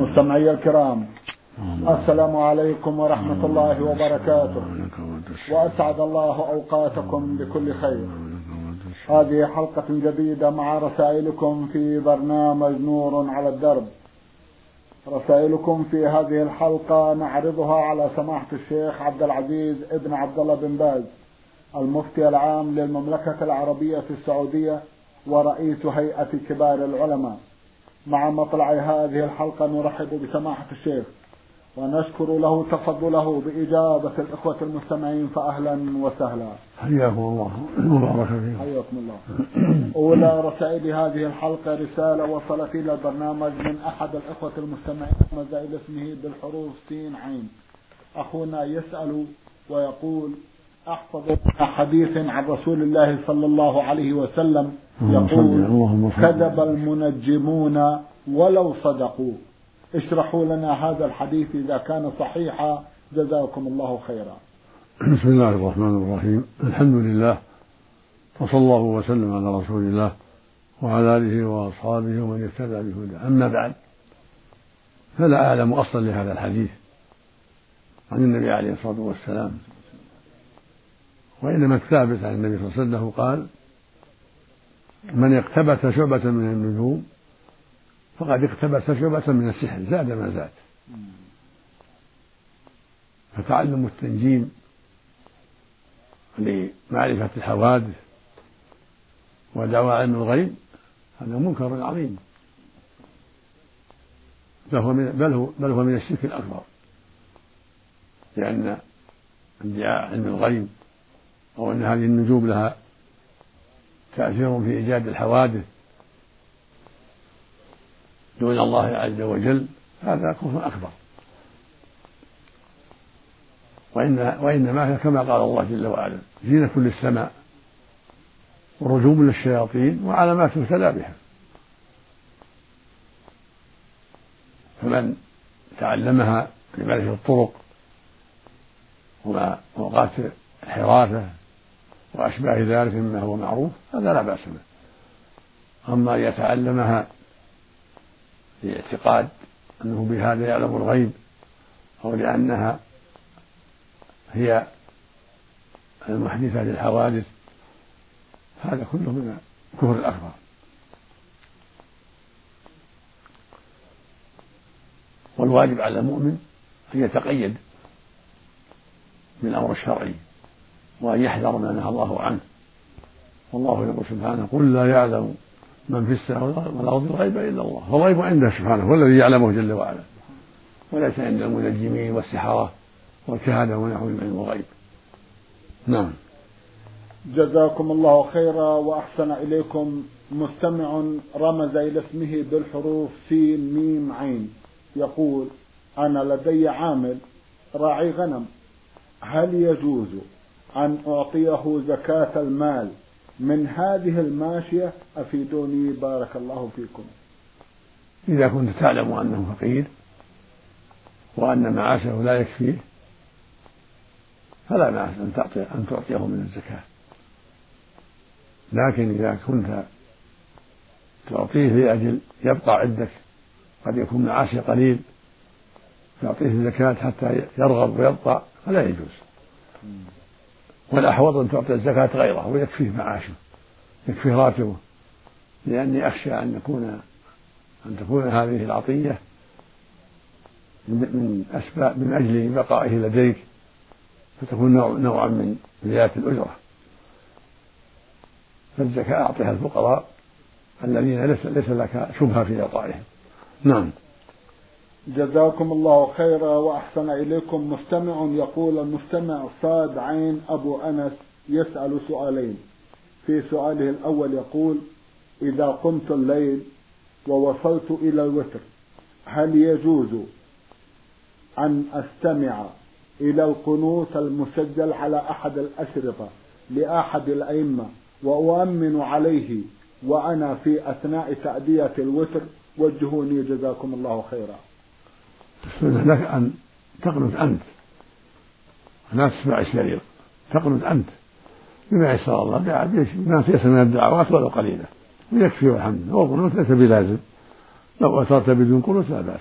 مستمعي الكرام السلام عليكم ورحمة الله وبركاته. وأسعد الله أوقاتكم بكل خير. هذه حلقة جديدة مع رسائلكم في برنامج نور على الدرب. رسائلكم في هذه الحلقة نعرضها على سماحة الشيخ عبد العزيز ابن عبد الله بن باز المفتي العام للمملكة العربية السعودية ورئيس هيئة كبار العلماء. مع مطلع هذه الحلقة نرحب بسماحة الشيخ ونشكر له تفضله بإجابة الإخوة المستمعين فأهلا وسهلا. حياكم الله. وبارك فيكم. حياكم الله. أولى رسائل هذه الحلقة رسالة وصلت إلى البرنامج من أحد الإخوة المستمعين مزايد اسمه بالحروف سين عين. أخونا يسأل ويقول أحفظ حديث عن رسول الله صلى الله عليه وسلم يقول كذب المنجمون ولو صدقوا. اشرحوا لنا هذا الحديث إذا كان صحيحا. جزاكم الله خيرا. بسم الله الرحمن الرحيم. الحمد لله وصلى الله وسلم على رسول الله وعلى آله وأصحابه ومن اهتدى بهداه. أما بعد فلا أعلم أصلا لهذا الحديث عن النبي عليه الصلاة والسلام. وإنما الثابت عن النبي صلى الله عليه وسلم قال من اقتبس شعبة من النجوم فقد اقتبس شعبة من السحر زاد ما زاد. فتعلم التنجيم لمعرفة الحوادث ودعوى علم الغيب هذا منكر عظيم. بل هو من بل هو بل هو من الشرك الأكبر. لأن ادعاء علم الغيب أو أن هذه النجوم لها تأثير في إيجاد الحوادث دون الله عز وجل هذا كفر أكبر. وإن وإنما كما قال الله جل وعلا زينة للسماء ورجوم للشياطين وعلامات يهتدى بها. فمن تعلمها لمعرفة الطرق وأوقات الحراسة وأشباه ذلك مما هو معروف هذا لا بأس به. أما أن يتعلمها لاعتقاد أنه بهذا يعلم الغيب أو لأنها هي المحدثة للحوادث هذا كله من الكفر الأكبر. والواجب على المؤمن أن يتقيد بالأمر الشرعي. وأن يحذر ما نهى الله عنه. والله يقول سبحانه قل لا يعلم من في السماء والأرض الغيب إلا الله. فالغيب عنده سبحانه هو الذي يعلمه جل وعلا. وليس عند المنجمين والسحرة والكهنة ونحوهم من الغيب. نعم. جزاكم الله خيرا وأحسن إليكم. مستمع رمز إلى اسمه بالحروف سين ميم عين. يقول أنا لدي عامل راعي غنم. هل يجوز أن أعطيه زكاة المال من هذه الماشية. أفيدوني بارك الله فيكم. إذا كنت تعلم أنه فقير وأن معاشه لا يكفيه فلا بأس أن تعطي أن تعطيه من الزكاة. لكن إذا كنت تعطيه لأجل يبقى عندك قد يكون معاشه قليل تعطيه الزكاة حتى يرغب ويبقى فلا يجوز. والأحوط أن تعطي الزكاة غيره ويكفيه معاشه يكفيه راتبه. لأني أخشى أن يكون أن تكون هذه العطية من أسباب من أجل بقائه لديك فتكون نوع نوعا من زيادة الأجرة. فالزكاة أعطيها الفقراء الذين ليس, ليس لك شبهة في إعطائهم. نعم. جزاكم الله خيرا وأحسن إليكم. مستمع يقول المستمع صاد عين أبو أنس يسأل سؤالين. في سؤاله الأول يقول إذا قمت الليل ووصلت إلى الوتر هل يجوز أن أستمع إلى القنوت المسجل على أحد الأشرطة لأحد الأئمة وأؤمن عليه وأنا في أثناء تأدية الوتر؟ وجهوني جزاكم الله خيرا. لك أن تقنت أنت. لا تسمع الشريط تقنت أنت. بما يسر الله بما تيسر من الدعوات ولو قليلة ويكفي والحمد والقنوت ليس بلازم. لو أثرت بدون قنوت لا بأس.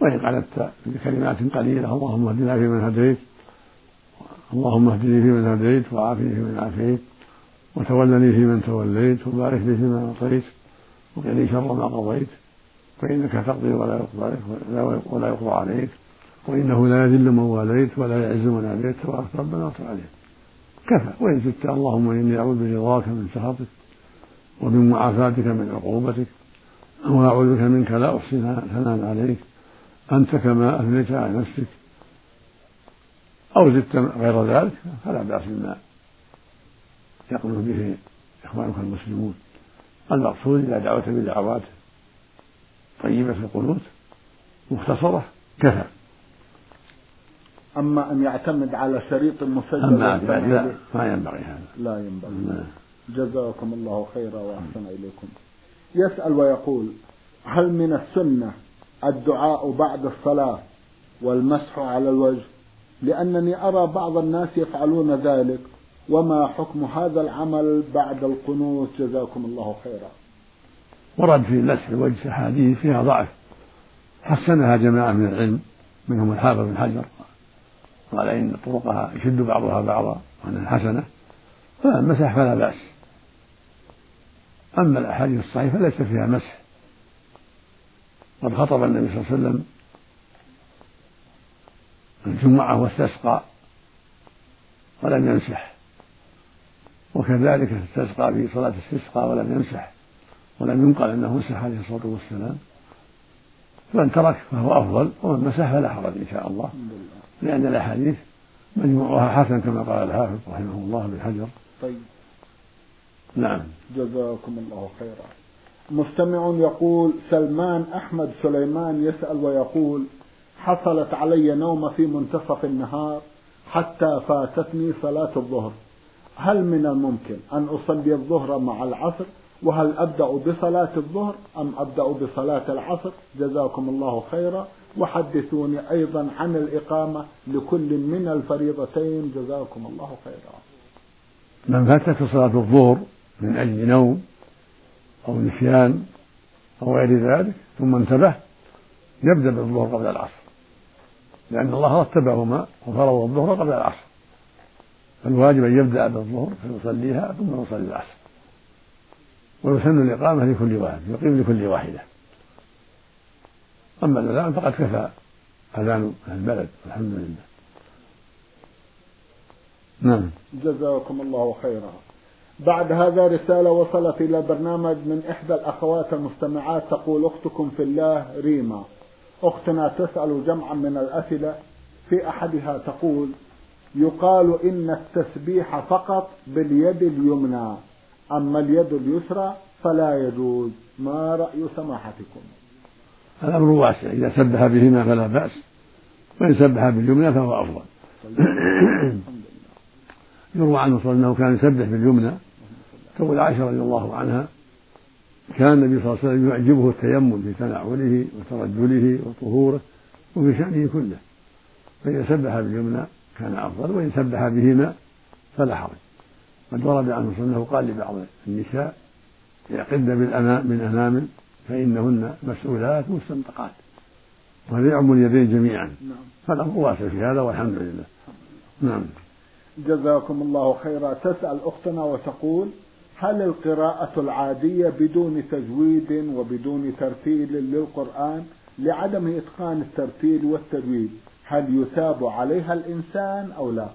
وإن قعدت بكلمات قليلة اللهم اهدنا فيمن هديت. اللهم اهدني فيمن هديت. وعافني فيمن عافيت. وتولني فيمن توليت. وبارك لي فيما أعطيت. وقني شر ما قضيت. فإنك تقضي ولا يقضى ولا يقضى عليك. وإنه لا يذل من واليت ولا يعز من عليت تبارك ربنا وتعالى عليه كفى. وإن زدت اللهم إني أعوذ برضاك من سخطك ومن معافاتك من عقوبتك وأعوذ بك منك لا أحصي ثناء عليك. أنت كما أثنيت على نفسك. أو زدت غير ذلك فلا بأس بما يقول به إخوانك المسلمون. المقصود إذا دعوت بدعوات طيبة في القنوت مختصرة كفى. أما أن يعتمد على شريط مسجل أما لا ما ينبغي هذا. لا ينبغي. لا. جزاكم الله خيرا وأحسن إليكم. يسأل ويقول هل من السنة الدعاء بعد الصلاة والمسح على الوجه؟ لأنني أرى بعض الناس يفعلون ذلك. وما حكم هذا العمل بعد القنوت؟ جزاكم الله خيرا. ورد في مسح الوجه أحاديث فيها ضعف. حسنها جماعة من العلم منهم الحافظ بن حجر. قال إن طرقها يشد بعضها بعضا وأنها حسنة. فمسح فلا بأس. أما الأحاديث الصحيحة فليس فيها مسح. قد خطب النبي صلى الله عليه وسلم الجمعة واستسقى ولم يمسح. وكذلك استسقى في صلاة الاستسقاء ولم يمسح. ولم ينقل أنه مسح عليه الصلاة والسلام. فمن ترك فهو أفضل ومن مسح فلا حرج إن شاء الله. لأن الأحاديث مجموعها حسن كما قال الحافظ رحمه الله بن حجر. طيب. نعم. جزاكم الله خيرا. مستمع يقول سلمان أحمد سليمان يسأل ويقول حصلت علي نومة في منتصف النهار حتى فاتتني صلاة الظهر. هل من الممكن أن أصلي الظهر مع العصر؟ وهل أبدأ بصلاة الظهر أم أبدأ بصلاة العصر؟ جزاكم الله خيرا. وحدثوني أيضا عن الإقامة لكل من الفريضتين. جزاكم الله خيرا. من فاتته صلاة الظهر من أجل نوم أو نسيان أو غير ذلك ثم انتبه يبدأ بالظهر قبل العصر لأن الله رتبهما وفرض الظهر قبل العصر. فالواجب أن يبدأ بالظهر فيصليها ثم يصلي العصر. ويسن الإقامة لكل واحد يقيم لكل واحدة. أما الأذان فقد كفى أذان البلد الحمد لله. نعم. جزاكم الله خيرا. بعد هذا رسالة وصلت إلى برنامج من إحدى الأخوات المستمعات تقول أختكم في الله ريما. أختنا تسأل جمعا من الأسئلة. في أحدها تقول يقال إن التسبيح فقط باليد اليمنى. أما اليد اليسرى فلا يجوز. ما رأي سماحتكم؟ الأمر واسع. إذا سبح بهما فلا بأس وإن سبح باليمنى فهو أفضل. يروى عنه صلى الله عليه وسلم أنه كان يسبح باليمنى تقول عائشة رضي الله عنها كان النبي صلى الله عليه وسلم يعجبه التيمم في تنعله وترجله وطهوره وفي شأنه كله. فإذا سبح باليمنى كان أفضل وإن سبح بهما فلا حرج. قد ورد عنه الله قال لبعض النساء يعقدن بالأنامل فإنهن مسؤولات مستنطقات وهذا يعم اليدين جميعا نعم. فالأمر واسع في هذا والحمد لله نعم جزاكم الله خيرا تسأل أختنا وتقول هل القراءة العادية بدون تجويد وبدون ترتيل للقرآن لعدم إتقان الترتيل والتجويد هل يثاب عليها الإنسان أو لا؟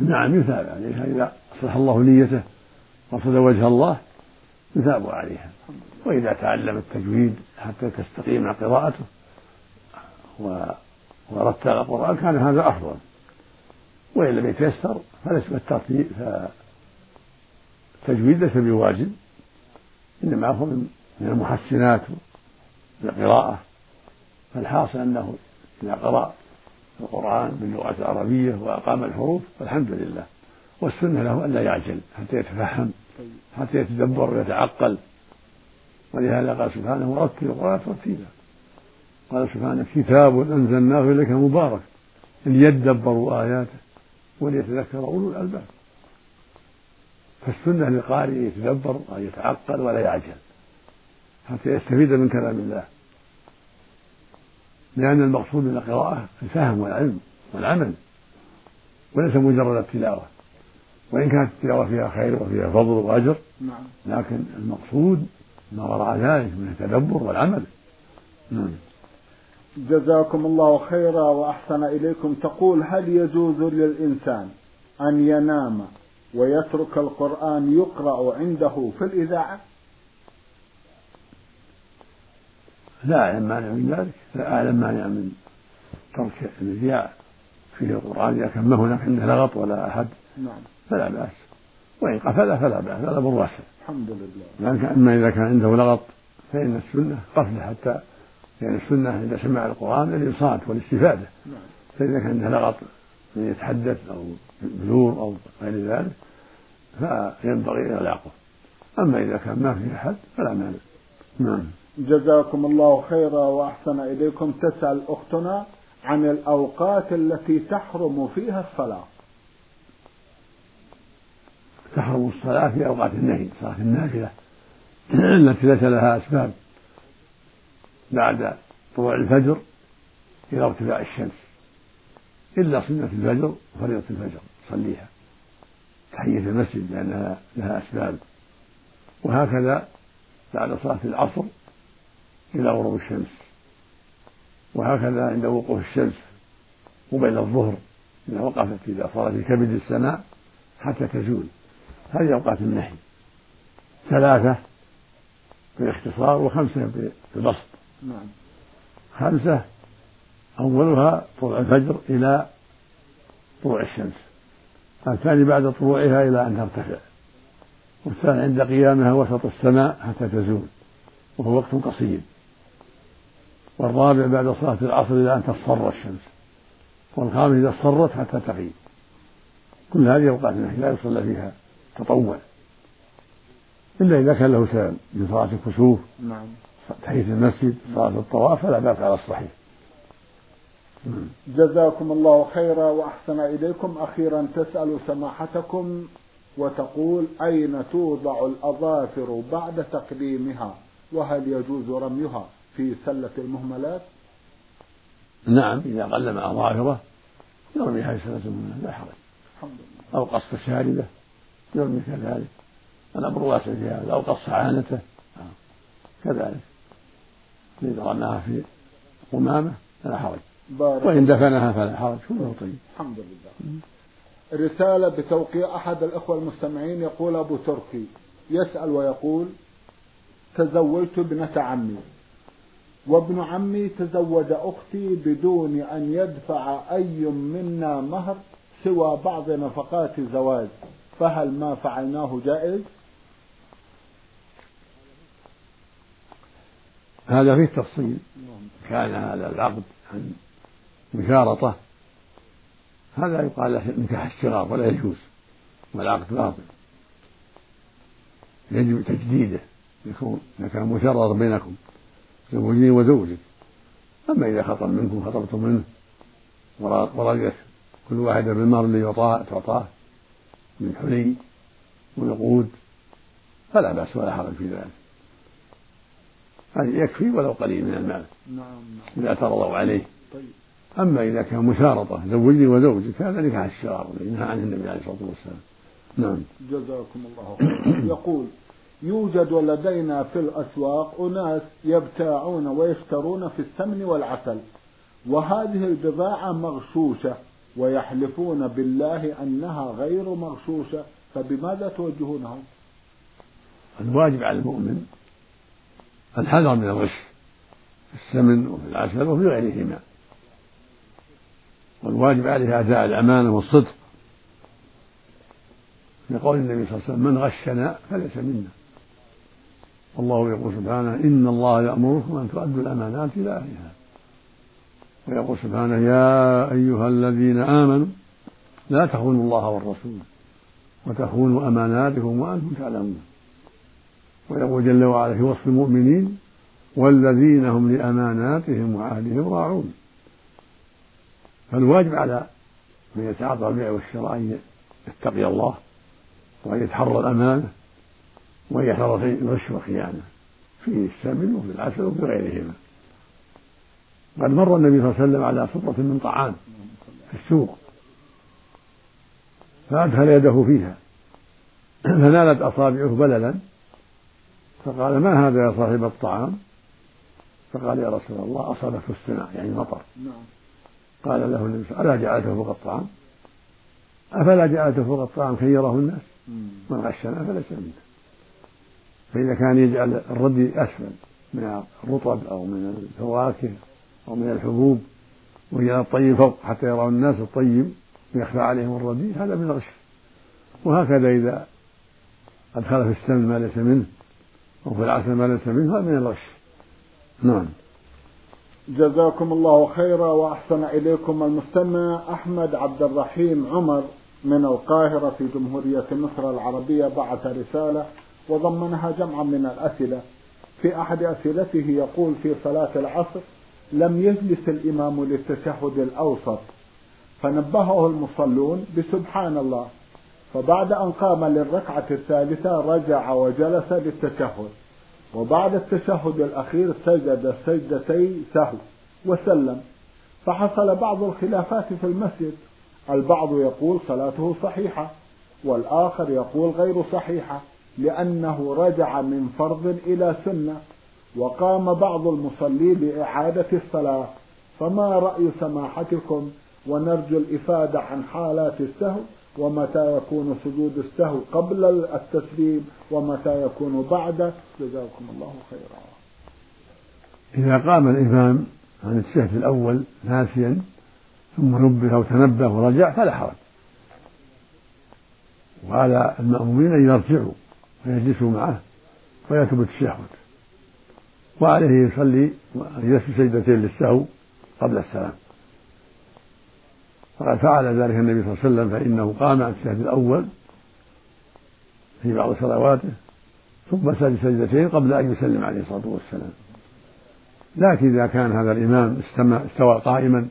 نعم يثاب عليها إذا أصلح الله نيته وصل وجه الله يثاب عليها. وإذا تعلم التجويد حتى تستقيم قراءته ورتل القرآن كان هذا أفضل. وإن لم يتيسر فليس بالترتيب فالتجويد ليس بواجب إنما هو من المحسنات للقراءة فالحاصل أنه إذا قرأ القرآن باللغة العربية وأقام الحروف فالحمد لله. والسنة له ألا يعجل حتى يتفهم حتى يتدبر ويتعقل. ولهذا قال سبحانه ورتل القرآن ترتيلا قال سبحانه كتاب أنزلناه إليك مبارك ليدبروا آياته وليتذكر أولو الألباب. فالسنة للقارئ يتدبر وأن يتعقل ولا يعجل حتى يستفيد من كلام الله. لأن المقصود من القراءة الفهم والعلم والعمل وليس مجرد التلاوة. وإن كانت التلاوة فيها خير وفيها فضل وأجر نعم. لكن المقصود ما وراء ذلك من التدبر والعمل. نعم. جزاكم الله خيرا وأحسن إليكم. تقول هل يجوز للإنسان أن ينام ويترك القرآن يقرأ عنده في الإذاعة؟ لا أعلم مانع من ذلك. لا أعلم مانع من ترك الإذاعة في القرآن إذا كان ما هناك عنده لغط ولا أحد نعم. فلا بأس. وإن قفل فلا بأس هذا أمر واسع الحمد لله. لكن أما إذا كان عنده لغط فإن السنة قفلة حتى يعني السنة إذا سمع القرآن الإنصات والاستفادة. نعم. فإذا كان عنده لغط من يتحدث أو بلور أو غير ذلك فينبغي إغلاقه أما إذا كان ما فيه أحد فلا مانع. نعم. جزاكم الله خيرا وأحسن إليكم. تسأل أختنا عن الأوقات التي تحرم فيها الصلاة. تحرم الصلاة في أوقات النهي صلاة النافلة. التي ليس لها أسباب بعد طلوع الفجر إلى ارتفاع الشمس. إلا سنة الفجر وفريضة الفجر صليها. تحية المسجد لأنها لها أسباب. وهكذا بعد صلاة العصر إلى غروب الشمس. وهكذا عند وقوف الشمس قبيل الظهر إذا وقفت إذا صارت في كبد السماء حتى تزول. هذه أوقات النهي ثلاثة بالاختصار وخمسة بالبسط نعم. خمسة أولها طلوع الفجر إلى طلوع الشمس. الثاني بعد طلوعها إلى أن ترتفع. والثاني عند قيامها وسط السماء حتى تزول. وهو وقت قصير. والرابع بعد صلاة العصر إلى أن تصفر الشمس. والخامس إذا اصفرت حتى تغيب. كل هذه أوقات النهي لا يصلى فيها. تطوع إلا إذا كان له سبب من صلاة الكسوف نعم. تحية المسجد صلاة الطواف فلا بأس على الصحيح. جزاكم الله خيرا وأحسن إليكم. أخيرا تسأل سماحتكم وتقول أين توضع الأظافر بعد تقديمها؟ وهل يجوز رميها؟ في سلة المهملات؟ نعم إذا قلم أظافره يرميها في سلة المهملات لا حرج. الحمد لله. أو قص شاربه يرمي كذلك. الأمر واسع في هذا. أو قص عانته. كذلك. إذا رماها في قمامة فلا حرج. وإن دفنها فلا حرج. كله طيب. الحمد لله. رسالة بتوقيع أحد الأخوة المستمعين يقول أبو تركي يسأل ويقول تزوجت ابنة عمي. وابن عمي تزوج أختي بدون أن يدفع أي منا مهر سوى بعض نفقات الزواج. فهل ما فعلناه جائز؟ هذا فيه تفصيل. كان هذا العقد عن مشارطة. هذا يقال له نكاح الشغار ولا يجوز والعقد باطل. يجب تجديده يكون نكاح مشرط بينكم. زوجني وزوجك أما إذا خطب منكم خطبتم منه. ورضيت كل واحدة بالمهر الذي يعطاه تعطاه. من حلي ونقود فلا بأس ولا حرج في ذلك. هذه يكفي ولو قليل من المال. نعم نعم. إذا ترضوا عليه. طيب. أما إذا كان مشارطة زوجني وزوجك هذا نكاح الشرار نهى عنه النبي عليه الصلاة والسلام. نعم. جزاكم الله خيرا. يقول يوجد لدينا في الأسواق أناس يبتاعون ويشترون في السمن والعسل. وهذه البضاعة مغشوشة ويحلفون بالله أنها غير مغشوشة. فبماذا توجهونهم؟ الواجب على المؤمن الحذر من الغش في السمن وفي العسل وفي غيرهما. والواجب عليه أداء الأمانة والصدق. لقول النبي صلى الله عليه وسلم من غشنا فليس منا. والله يقول سبحانه إن الله يأمركم أن تؤدوا الأمانات إلى أهلها. ويقول سبحانه يا أيها الذين آمنوا لا تخونوا الله والرسول وتخونوا أماناتكم وأنتم تعلمون. ويقول جل وعلا في وصف المؤمنين والذين هم لأماناتهم وعهدهم راعون. فالواجب على من يتعاطى البيع والشراء أن يتقي الله وأن يتحرى الأمانة وأن يحذر الغش والخيانة في السمن وفي العسل وفي غيرهما. قد مر النبي صلى الله عليه وسلم على صفرة من طعام في السوق فأدخل يده فيها فنالت أصابعه بللا فقال ما هذا يا صاحب الطعام؟ فقال يا رسول الله أصابته السماء يعني مطر. نعم. قال له النبي صلى الله عليه وسلم ألا جعلته فوق الطعام؟ أفلا جعلته فوق الطعام خيره الناس؟ من غشنا فليس منه. فإذا كان يجعل الردي أسفل من الرطب أو من الفواكه أو من الحبوب ويجعل الطيب فوق حتى يرى الناس الطيب ويخفى عليهم الردي هذا من الغش. وهكذا إذا أدخل في السمن ما ليس منه أو في العسل ما ليس منه هذا من الغش. نعم. جزاكم الله خيرا وأحسن إليكم المستمع أحمد عبد الرحيم عمر من القاهرة في جمهورية مصر العربية بعث رسالة وضمنها جمعا من الأسئلة. في أحد أسئلته يقول في صلاة العصر لم يجلس الإمام للتشهد الأوسط. فنبهه المصلون بسبحان الله. فبعد أن قام للركعة الثالثة رجع وجلس للتشهد. وبعد التشهد الأخير سجد سجدتي سهو وسلم. فحصل بعض الخلافات في المسجد. البعض يقول صلاته صحيحة والآخر يقول غير صحيحة. لأنه رجع من فرض إلى سنة وقام بعض المصلين لإعادة الصلاة. فما رأي سماحتكم؟ ونرجو الإفادة عن حالات السهو ومتى يكون سجود السهو قبل التسليم ومتى يكون بعده جزاكم الله خيرا. إذا قام الإمام عن الشهد الأول ناسيا ثم نبه أو تنبه ورجع فلا حرج. وعلى المأمومين أن يرجعوا. ويجلسوا معه ويترك التشهد وعليه يصلي يسجد سجدتين للسهو قبل السلام. فقد فعل ذلك النبي صلى الله عليه وسلم فإنه قام عن الشهد الأول في بعض صلواته ثم سجد سجدتين قبل أن يسلم عليه الصلاة والسلام. لكن إذا كان هذا الإمام استوى قائما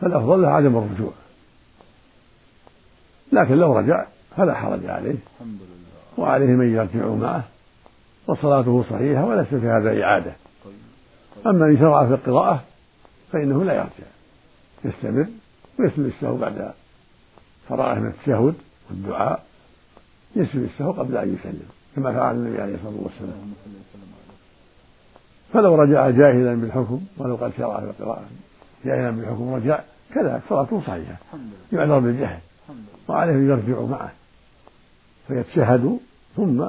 فالأفضل له عدم الرجوع. لكن لو رجع فلا حرج عليه. وعليه من يرجع معه وصلاته صحيحة وليس في هذا إعادة. أما إن شرع في القراءة فإنه لا يرجع يستمر ويسلم السهو بعد فراغه من التشهد والدعاء يسلم السهو قبل أن يسلم كما فعل النبي عليه الصلاة والسلام. فلو رجع جاهلا بالحكم ولو قد شرع في القراءة جاهلا بالحكم رجع كذلك صلاته صحيحة يعذر بالجهل وعليه يرجع معه فيتشهد ثم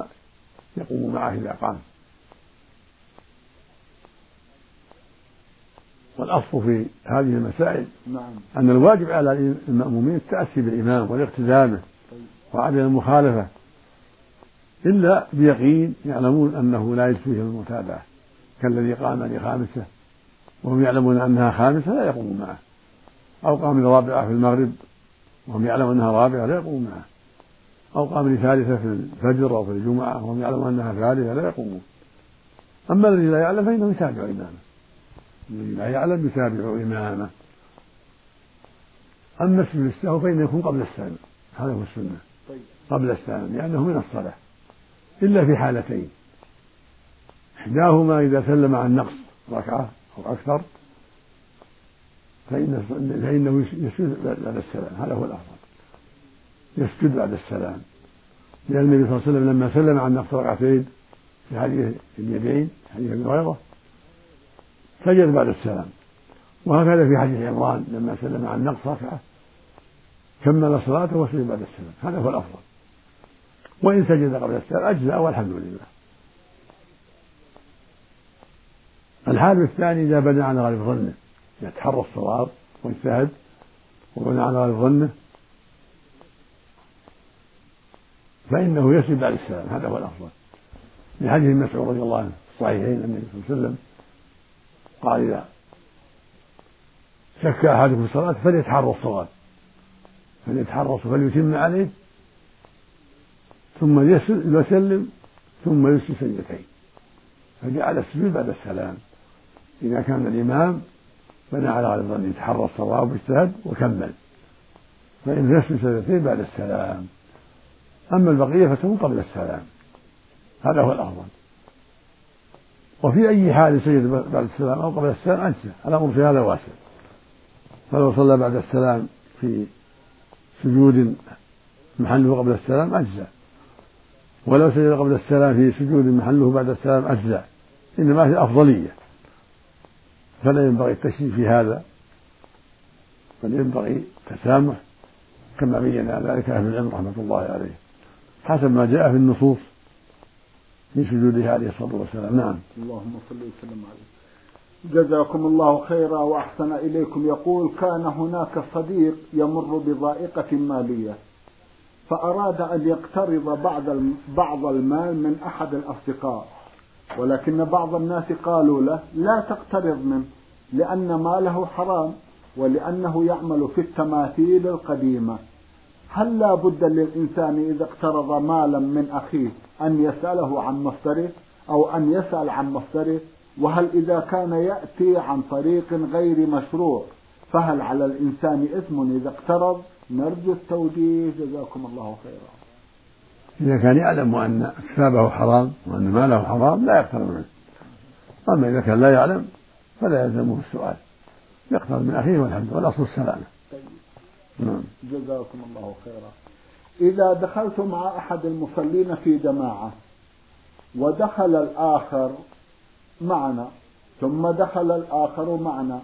يقوم معه إذا قام. والأصل في هذه المسائل نعم. أن الواجب على المأمومين التأسي بالإمام والاقتداء به وعدم المخالفة إلا بيقين يعلمون أنه لا يجزي المتابعة. كالذي قام لخامسة وهم يعلمون أنها خامسة لا يقومون معه. أو قام لرابعة في المغرب وهم يعلمون أنها رابعة لا يقومون معه. أو قام لثالثة في الفجر أو في الجمعة وهم يعلمون أنها ثالثة لا يقومون. أما الذي لا يعلم فإنه يتابع إمامه. الذي لا يعلم يتابع إمامه. أما السجود السهو فإنه يكون قبل السلام هذا هو السنة. قبل السلام لأنه من الصلاة. إلا في حالتين. إحداهما إذا سلم عن نقص ركعة أو أكثر فإن فإنه يسجد بعد السلام. هذا هو الأفضل. يسجد بعد السلام. لأن النبي صلى الله عليه وسلم لما سلم عن نقص ركعتين في حديث اليدين حديث أبي هريرة سجد بعد السلام. وهكذا في حديث عمران لما سلم عن نقص ركعة كمل صلاته وسجد بعد السلام. هذا هو الأفضل. وإن سجد قبل السلام أجزأ والحمد لله. الحال الثاني إذا بنى على غالب ظنه يتحرى الصواب ويجتهد وبنى على غالب ظنه فإنه يسجد بعد السلام. هذا هو الأفضل. في حديث مسعود رضي الله عنه الصحيحين أن النبي صلى الله عليه وسلم قال إذا شك أحدكم في الصلاة فليتحرى الصواب. فليتحرى فليتم عليه ثم يسلم ثم يسجد سجدتين. فجعل السجود بعد السلام. إذا كان الإمام بنى على غير أن يتحرى الصواب واجتهد وكمل. فإن يسجد سجدتين بعد السلام. أما البقية فتكون قبل السلام. هذا هو الأفضل. وفي أي حال سجد بعد السلام أو قبل السلام أجزى الأمر في هذا واسع. فلو صلى بعد السلام في سجود محله قبل السلام أجزى ولو سجد قبل السلام في سجود محله بعد السلام أجزى إنما هي أفضلية. فلا ينبغي التشريف في هذا. بل ينبغي التسامح. كما بين ذلك أهل العلم رحمة الله عليه حسب ما جاء في النصوص في سجوده عليه الصلاة والسلام. نعم. اللهم صل وسلم عليه. جزاكم الله خيرا وأحسن إليكم. يقول كان هناك صديق يمر بضائقة مالية فأراد أن يقترض بعض بعض المال من أحد الأصدقاء ولكن بعض الناس قالوا له لا تقترض منه لأن ماله حرام ولأنه يعمل في التماثيل القديمة. هل لا بد للإنسان إذا اقترض مالا من أخيه أن يسأله عن مصدره أو أن يسأل عن مصدره؟ وهل إذا كان يأتي عن طريق غير مشروع فهل على الإنسان إثم إذا اقترض؟ نرجو التوجيه. جزاكم الله خيرا. إذا كان يعلم أن اكتسابه حرام وأن ماله حرام لا يقترض منه. أما إذا كان لا يعلم فلا يلزمه السؤال. يقترض من أخيه والحمد والأصل السلامة. نعم. جزاكم الله خيرا. إذا دخلت مع أحد المصلين في جماعة ودخل الآخر معنا ثم دخل الآخر معنا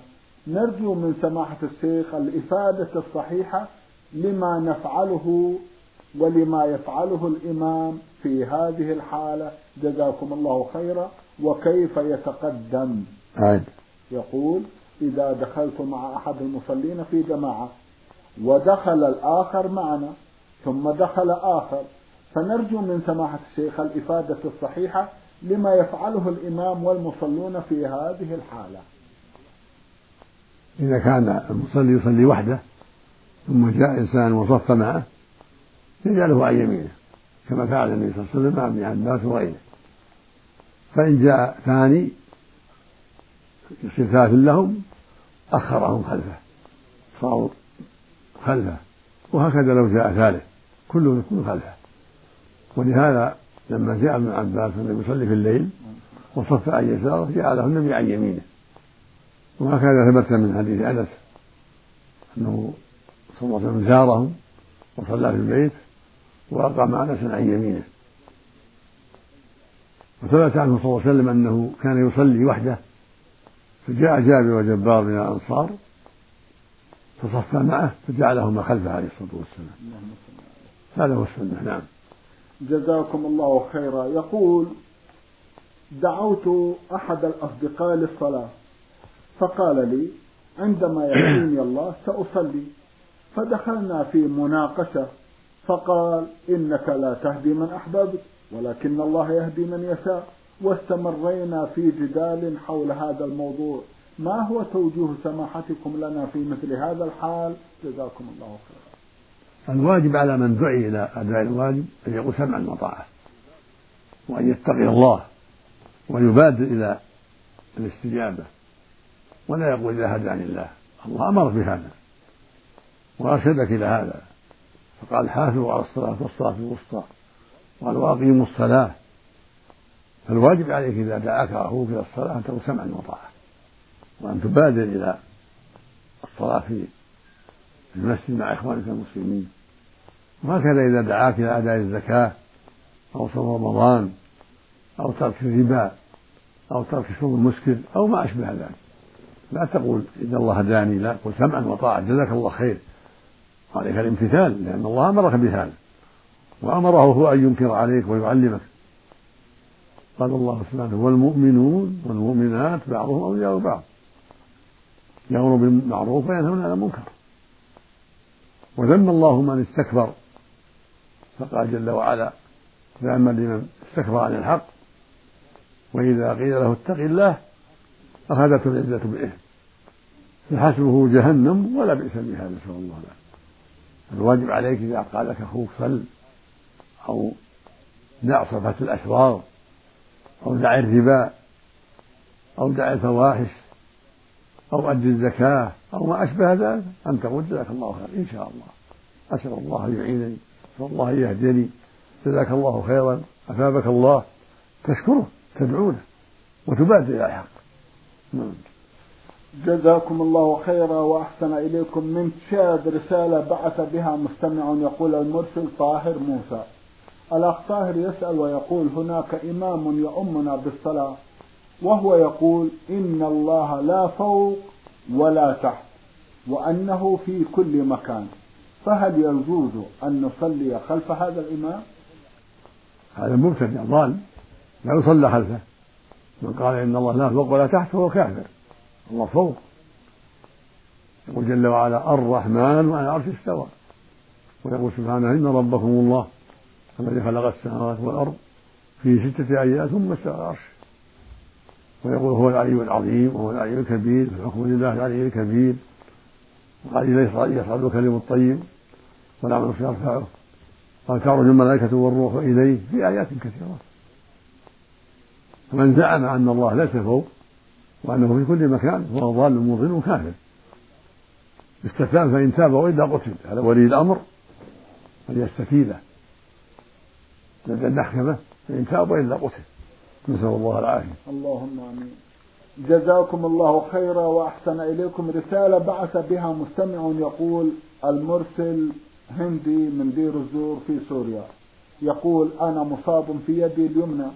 نرجو من سماحة الشيخ الإفادة الصحيحة لما نفعله ولما يفعله الإمام في هذه الحالة. جزاكم الله خيرا. وكيف يتقدم؟ عاد. يقول إذا دخلت مع أحد المصلين في جماعة ودخل الآخر معنا ثم دخل آخر. فنرجو من سماحة الشيخ الإفادة الصحيحة لما يفعله الإمام والمصلون في هذه الحالة. إذا كان المصلي يصلي وحده ثم جاء إنسان وصف معه يجعله عن يمينه كما فعل النبي صلى الله عليه وسلم مع ابن عباس وغيره. فإن جاء ثاني يصير ثالث لهم أخرهم خلفه. صاروا خلفه. وهكذا لو جاء ثالث كله يكون خلفه. ولهذا لما جاء ابن عباس النبي يصلي في الليل وصف عن يساره جعله النبي عن يمينه. وهكذا ثبت من حديث أنس أنه صلى الله عليه وسلم زارهم وصلى في البيت وأقام أنس عن يمينه. وثبت عنه صلى الله عليه وسلم أنه كان يصلي وحده فجاء جابر وجبار من الأنصار فصفى معه فجعلهما خلفه عليه الصلاة والسلام. هذا هو السنة نعم. جزاكم الله خيرا. يقول دعوت أحد الأصدقاء للصلاة فقال لي عندما يهديني الله سأصلي. فدخلنا في مناقشة فقال إنك لا تهدي من أحببت ولكن الله يهدي من يشاء واستمرينا في جدال حول هذا الموضوع. ما هو توجيه سماحتكم لنا في مثل هذا الحال؟ جزاكم الله خيرا. الواجب على من دعي إلى أداء الواجب أن يقول سمعا وطاعة وأن يتقي الله ويبادر إلى الاستجابة ولا يقول إذا هداني الله. الله أمر بهذا وأرشدك إلى هذا. فقال حافظوا على الصلاة والصلاة الوسطى قال وأقيموا الصلاة. فالواجب عليك إذا دعاك أخوك إلى الصلاة أن تقول سمعا وطاعة وأن تبادر إلى الصلاة في المسجد مع إخوانك المسلمين. وهكذا إذا دعاك إلى أداء الزكاة أو صوم رمضان أو ترك الربا أو ترك شرب المسكر أو ما أشبه ذلك. لا تقول إن الله هداني لا قل سمعا وطاعة. جزاك الله خير. عليك الامتثال لأن الله أمرك بهذا. وأمره هو أن ينكر عليك ويعلمك. قال الله سبحانه والمؤمنون والمؤمنات بعضهم أولياء بعض. يأمر بالمعروف وينهون عن المنكر. وذم الله من استكبر. فقال جل وعلا فأما لمن استكبر عن الحق وإذا قيل له اتق الله أخذته العزة بالإثم فحسبه جهنم ولا بئس بها نسأل الله له الواجب عليك إذا قال لك أخوك صل أو دع صفة الأسرار أو دع الربا أو دع الفواحش أو أد الزكاة أو ما أشبه ذلك. أن تقول جزاك الله خير إن شاء الله. أسأل الله أن يعينني. أسأل الله أن يهديني. جزاك الله خيرا. أثابك الله. تشكره. تدعونه. وتبادر إلى الحق. نعم. جزاكم الله خيرا وأحسن إليكم. من تشاد رسالة بعث بها مستمع يقول المرسل طاهر موسى. الأخ طاهر يسأل ويقول هناك إمام يؤمنا بالصلاة. وهو يقول إن الله لا فوق ولا تحت وأنه في كل مكان فهل يجوز أن نصلي خلف هذا الإمام؟ هذا مبتدع ضال لا يصلى خلفه. من قال إن الله لا فوق ولا تحت فهو كافر. الله فوق. يقول جل وعلا الرحمن على العرش استوى. ويقول سبحانه إن ربكم الله الذي خلق السماوات والأرض في ستة أيام ثم استوى العرش. ويقول هو العلي العظيم وهو العلي الكبير في الحكم لله العلي الكبير. وقال يصعد الكلم الطيب. والعمل يرفعه قال تعرج الملائكة والروح إليه في آيات كثيرة. فمن زعم أن الله ليس فوق وأنه في كل مكان فهو ضال مضل كافر. استتاب فإن تاب وإلا قتل. هذا ولي الأمر. فليستتيبه لدى المحكمة فإن تاب وإلا قتل. نسأل الله العافية. اللهم آمين. جزاكم الله خيرا وأحسن إليكم رسالة بعث بها مستمع يقول المرسل هندي من دير الزور في سوريا. يقول أنا مصاب في يدي اليمنى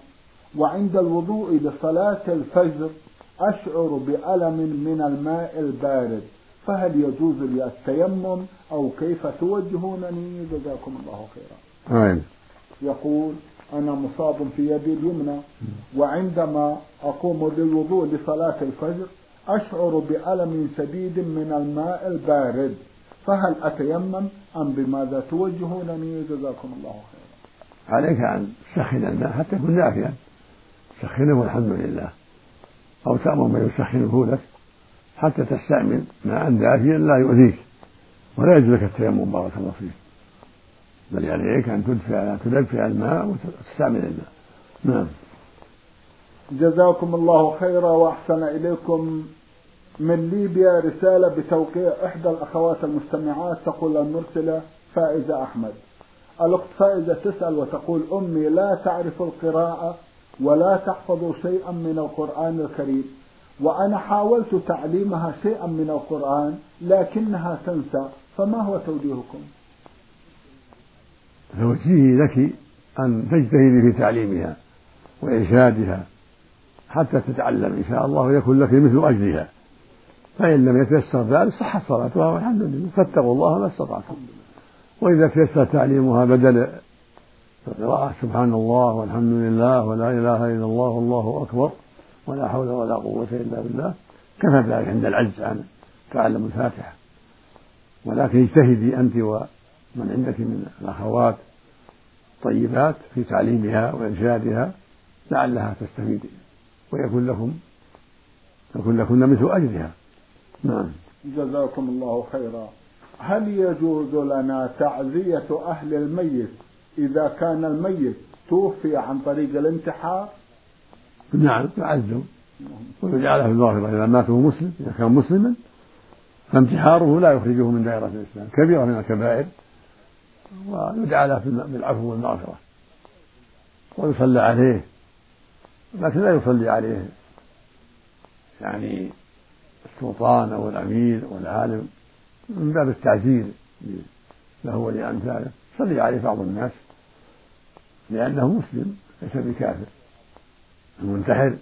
وعند الوضوء لصلاة الفجر أشعر بألم من الماء البارد. فهل يجوز لي التيمم أو كيف توجهونني؟ جزاكم الله خيرا. آمين. يقول أنا مصاب في يدي اليمنى. وعندما أقوم للوضوء لصلاة الفجر أشعر بألم شديد من الماء البارد. فهل أتيمم؟ أم بماذا توجهونني جزاكم الله خيرا. عليك أن تسخن الماء حتى يكون دافئا سخنه والحمد لله. أو تأمر من يسخنه لك حتى تستعمل ماء دافيا لا يؤذيك. ولا يجوز لك التيمم بارك الله فيك. بل عليك أن تدفع تدفع الماء وتستعمل الماء. نعم. جزاكم الله خيرا وأحسن إليكم. من ليبيا رسالة بتوقيع إحدى الأخوات المستمعات تقول المرسلة فائزة أحمد. الأخت فائزة تسأل وتقول أمي لا تعرف القراءة ولا تحفظ شيئا من القرآن الكريم وأنا حاولت تعليمها شيئا من القرآن لكنها تنسى فما هو توجيهكم؟ توجيهي لك أن تجتهدي في تعليمها وإرشادها حتى تتعلم. إن شاء الله ويكون لك مثل أجرها. فإن لم يتيسر ذلك صحت صلاتها والحمد لله. فاتقوا الله ما استطعتم. وإذا تيسر تعليمها بدل القراءة سبحان الله والحمد لله ولا إله إلا الله والله أكبر ولا حول ولا قوة إلا بالله. كفى ذلك عند العجز عن تعلم الفاتحة. ولكن اجتهدي أنت ومن عندك من الأخوات طيبات في تعليمها وإرشادها لعلها تستفيد ويكون لكم يكون لكن مثل أجرها. نعم. جزاكم الله خيرا. هل يجوز لنا تعزية أهل الميت إذا كان الميت توفي عن طريق الانتحار؟ نعم يعزوا ويجعله في المغفرة إذا مات وهو مسلم إذا كان مسلما فانتحاره لا يخرجه من دائرة الإسلام. كبيرة من الكبائر. ويدعى له بالعفو والمغفرة. ويصلى عليه. لكن لا يصلي عليه. يعني السلطان أو الأمير أو العالم من باب التعزير له ولأمثاله. صلي عليه بعض الناس لأنه مسلم ليس بكافر. المنتحر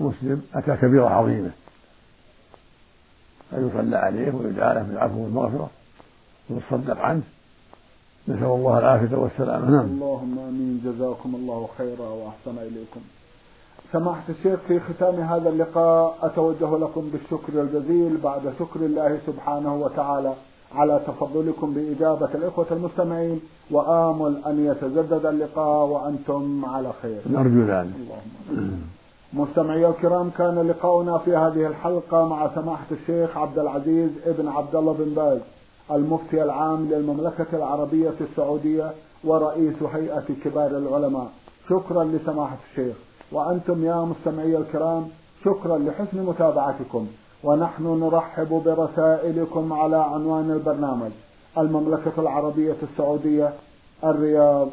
مسلم أتى كبيرة عظيمة. فيصلى عليه ويدعى له بالعفو والمغفرة. ويصدق عنه. نسأل الله العافية والسلامة. نعم. اللهم آمين. جزاكم الله خيرا وأحسن إليكم. سماحة الشيخ في ختام هذا اللقاء أتوجه لكم بالشكر الجزيل بعد شكر الله سبحانه وتعالى على تفضلكم بإجابة الإخوة المستمعين وآمل أن يتجدد اللقاء وأنتم على خير. نرجو ذلك. مستمعي الكرام كان لقاؤنا في هذه الحلقة مع سماحة الشيخ عبد العزيز ابن عبد الله بن باز. المفتي العام للمملكة العربية السعودية ورئيس هيئة كبار العلماء. شكرا لسماحة الشيخ. وأنتم يا مستمعي الكرام شكرا لحسن متابعتكم. ونحن نرحب برسائلكم على عنوان البرنامج. المملكة العربية السعودية الرياض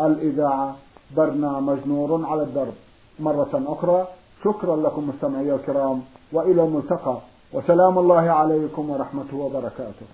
الإذاعة برنامج نور على الدرب. مرة أخرى شكرا لكم مستمعي الكرام وإلى الملتقى. وسلام الله عليكم ورحمته وبركاته.